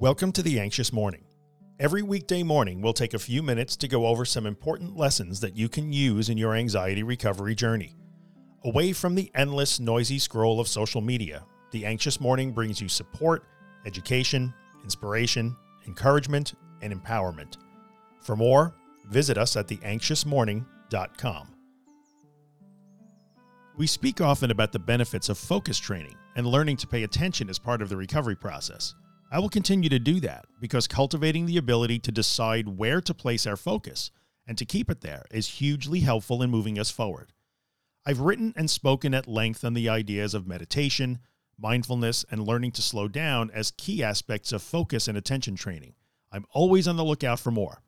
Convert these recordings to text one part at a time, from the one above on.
Welcome to The Anxious Morning. Every weekday morning, we'll take a few minutes to go over some important lessons that you can use in your anxiety recovery journey. Away from the endless, noisy scroll of social media, The Anxious Morning brings you support, education, inspiration, encouragement, and empowerment. For more, visit us at theanxiousmorning.com. We speak often about the benefits of focus training and learning to pay attention as part of the recovery process. I will continue to do that because cultivating the ability to decide where to place our focus and to keep it there is hugely helpful in moving us forward. I've written and spoken at length on the ideas of meditation, mindfulness, and learning to slow down as key aspects of focus and attention training. I'm always on the lookout for more.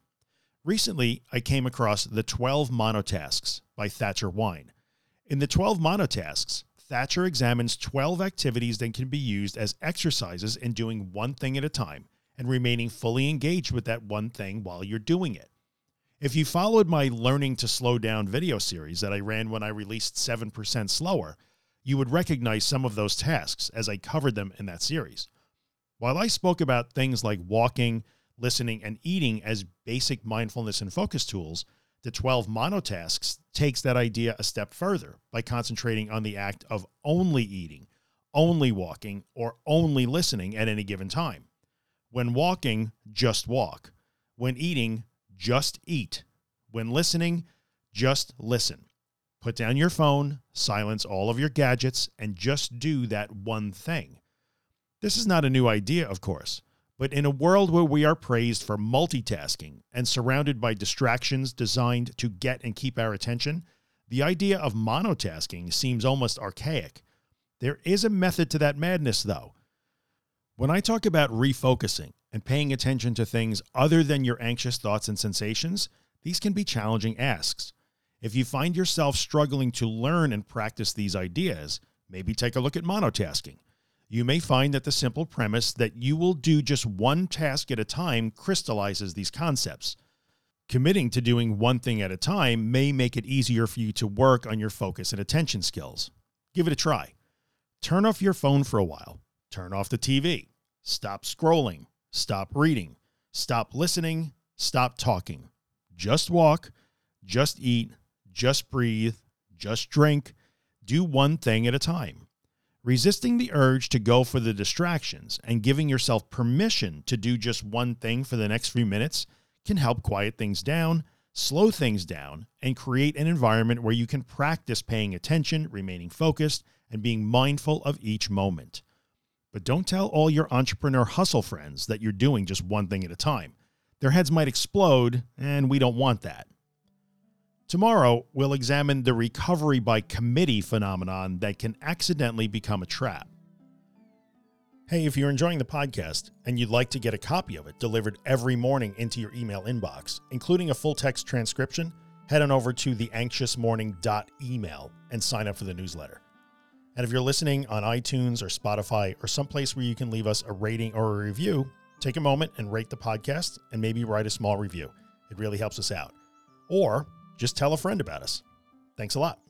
Recently, I came across The 12 Monotasks by Thatcher Wine. In the 12 monotasks, Thatcher examines 12 activities that can be used as exercises in doing one thing at a time and remaining fully engaged with that one thing while you're doing it. If you followed my learning to slow down video series that I ran when I released 7% slower, you would recognize some of those tasks as I covered them in that series. While I spoke about things like walking, listening, and eating as basic mindfulness and focus tools, the 12 monotasks takes that idea a step further by concentrating on the act of only eating, only walking, or only listening at any given time. When walking, just walk. When eating, just eat. When listening, just listen. Put down your phone, silence all of your gadgets, and just do that one thing. This is not a new idea, of course. But in a world where we are praised for multitasking and surrounded by distractions designed to get and keep our attention, the idea of monotasking seems almost archaic. There is a method to that madness, though. When I talk about refocusing and paying attention to things other than your anxious thoughts and sensations, these can be challenging asks. If you find yourself struggling to learn and practice these ideas, maybe take a look at monotasking you may find that the simple premise that you will do just one task at a time crystallizes these concepts. Committing to doing one thing at a time may make it easier for you to work on your focus and attention skills. Give it a try. Turn off your phone for a while. Turn off the TV. Stop scrolling. Stop reading. Stop listening. Stop talking. Just walk. Just eat. Just breathe. Just drink. Do one thing at a time. Resisting the urge to go for the distractions and giving yourself permission to do just one thing for the next few minutes can help quiet things down, slow things down, and create an environment where you can practice paying attention, remaining focused, and being mindful of each moment. But don't tell all your entrepreneur hustle friends that you're doing just one thing at a time. Their heads might explode, and we don't want that. Tomorrow, we'll examine the recovery by committee phenomenon that can accidentally become a trap. Hey, if you're enjoying the podcast and you'd like to get a copy of it delivered every morning into your email inbox, including a full text transcription, head on over to theanxiousmorning.email and sign up for the newsletter. And if you're listening on iTunes or Spotify or someplace where you can leave us a rating or a review, take a moment and rate the podcast and maybe write a small review. It really helps us out. Or just tell a friend about us. Thanks a lot.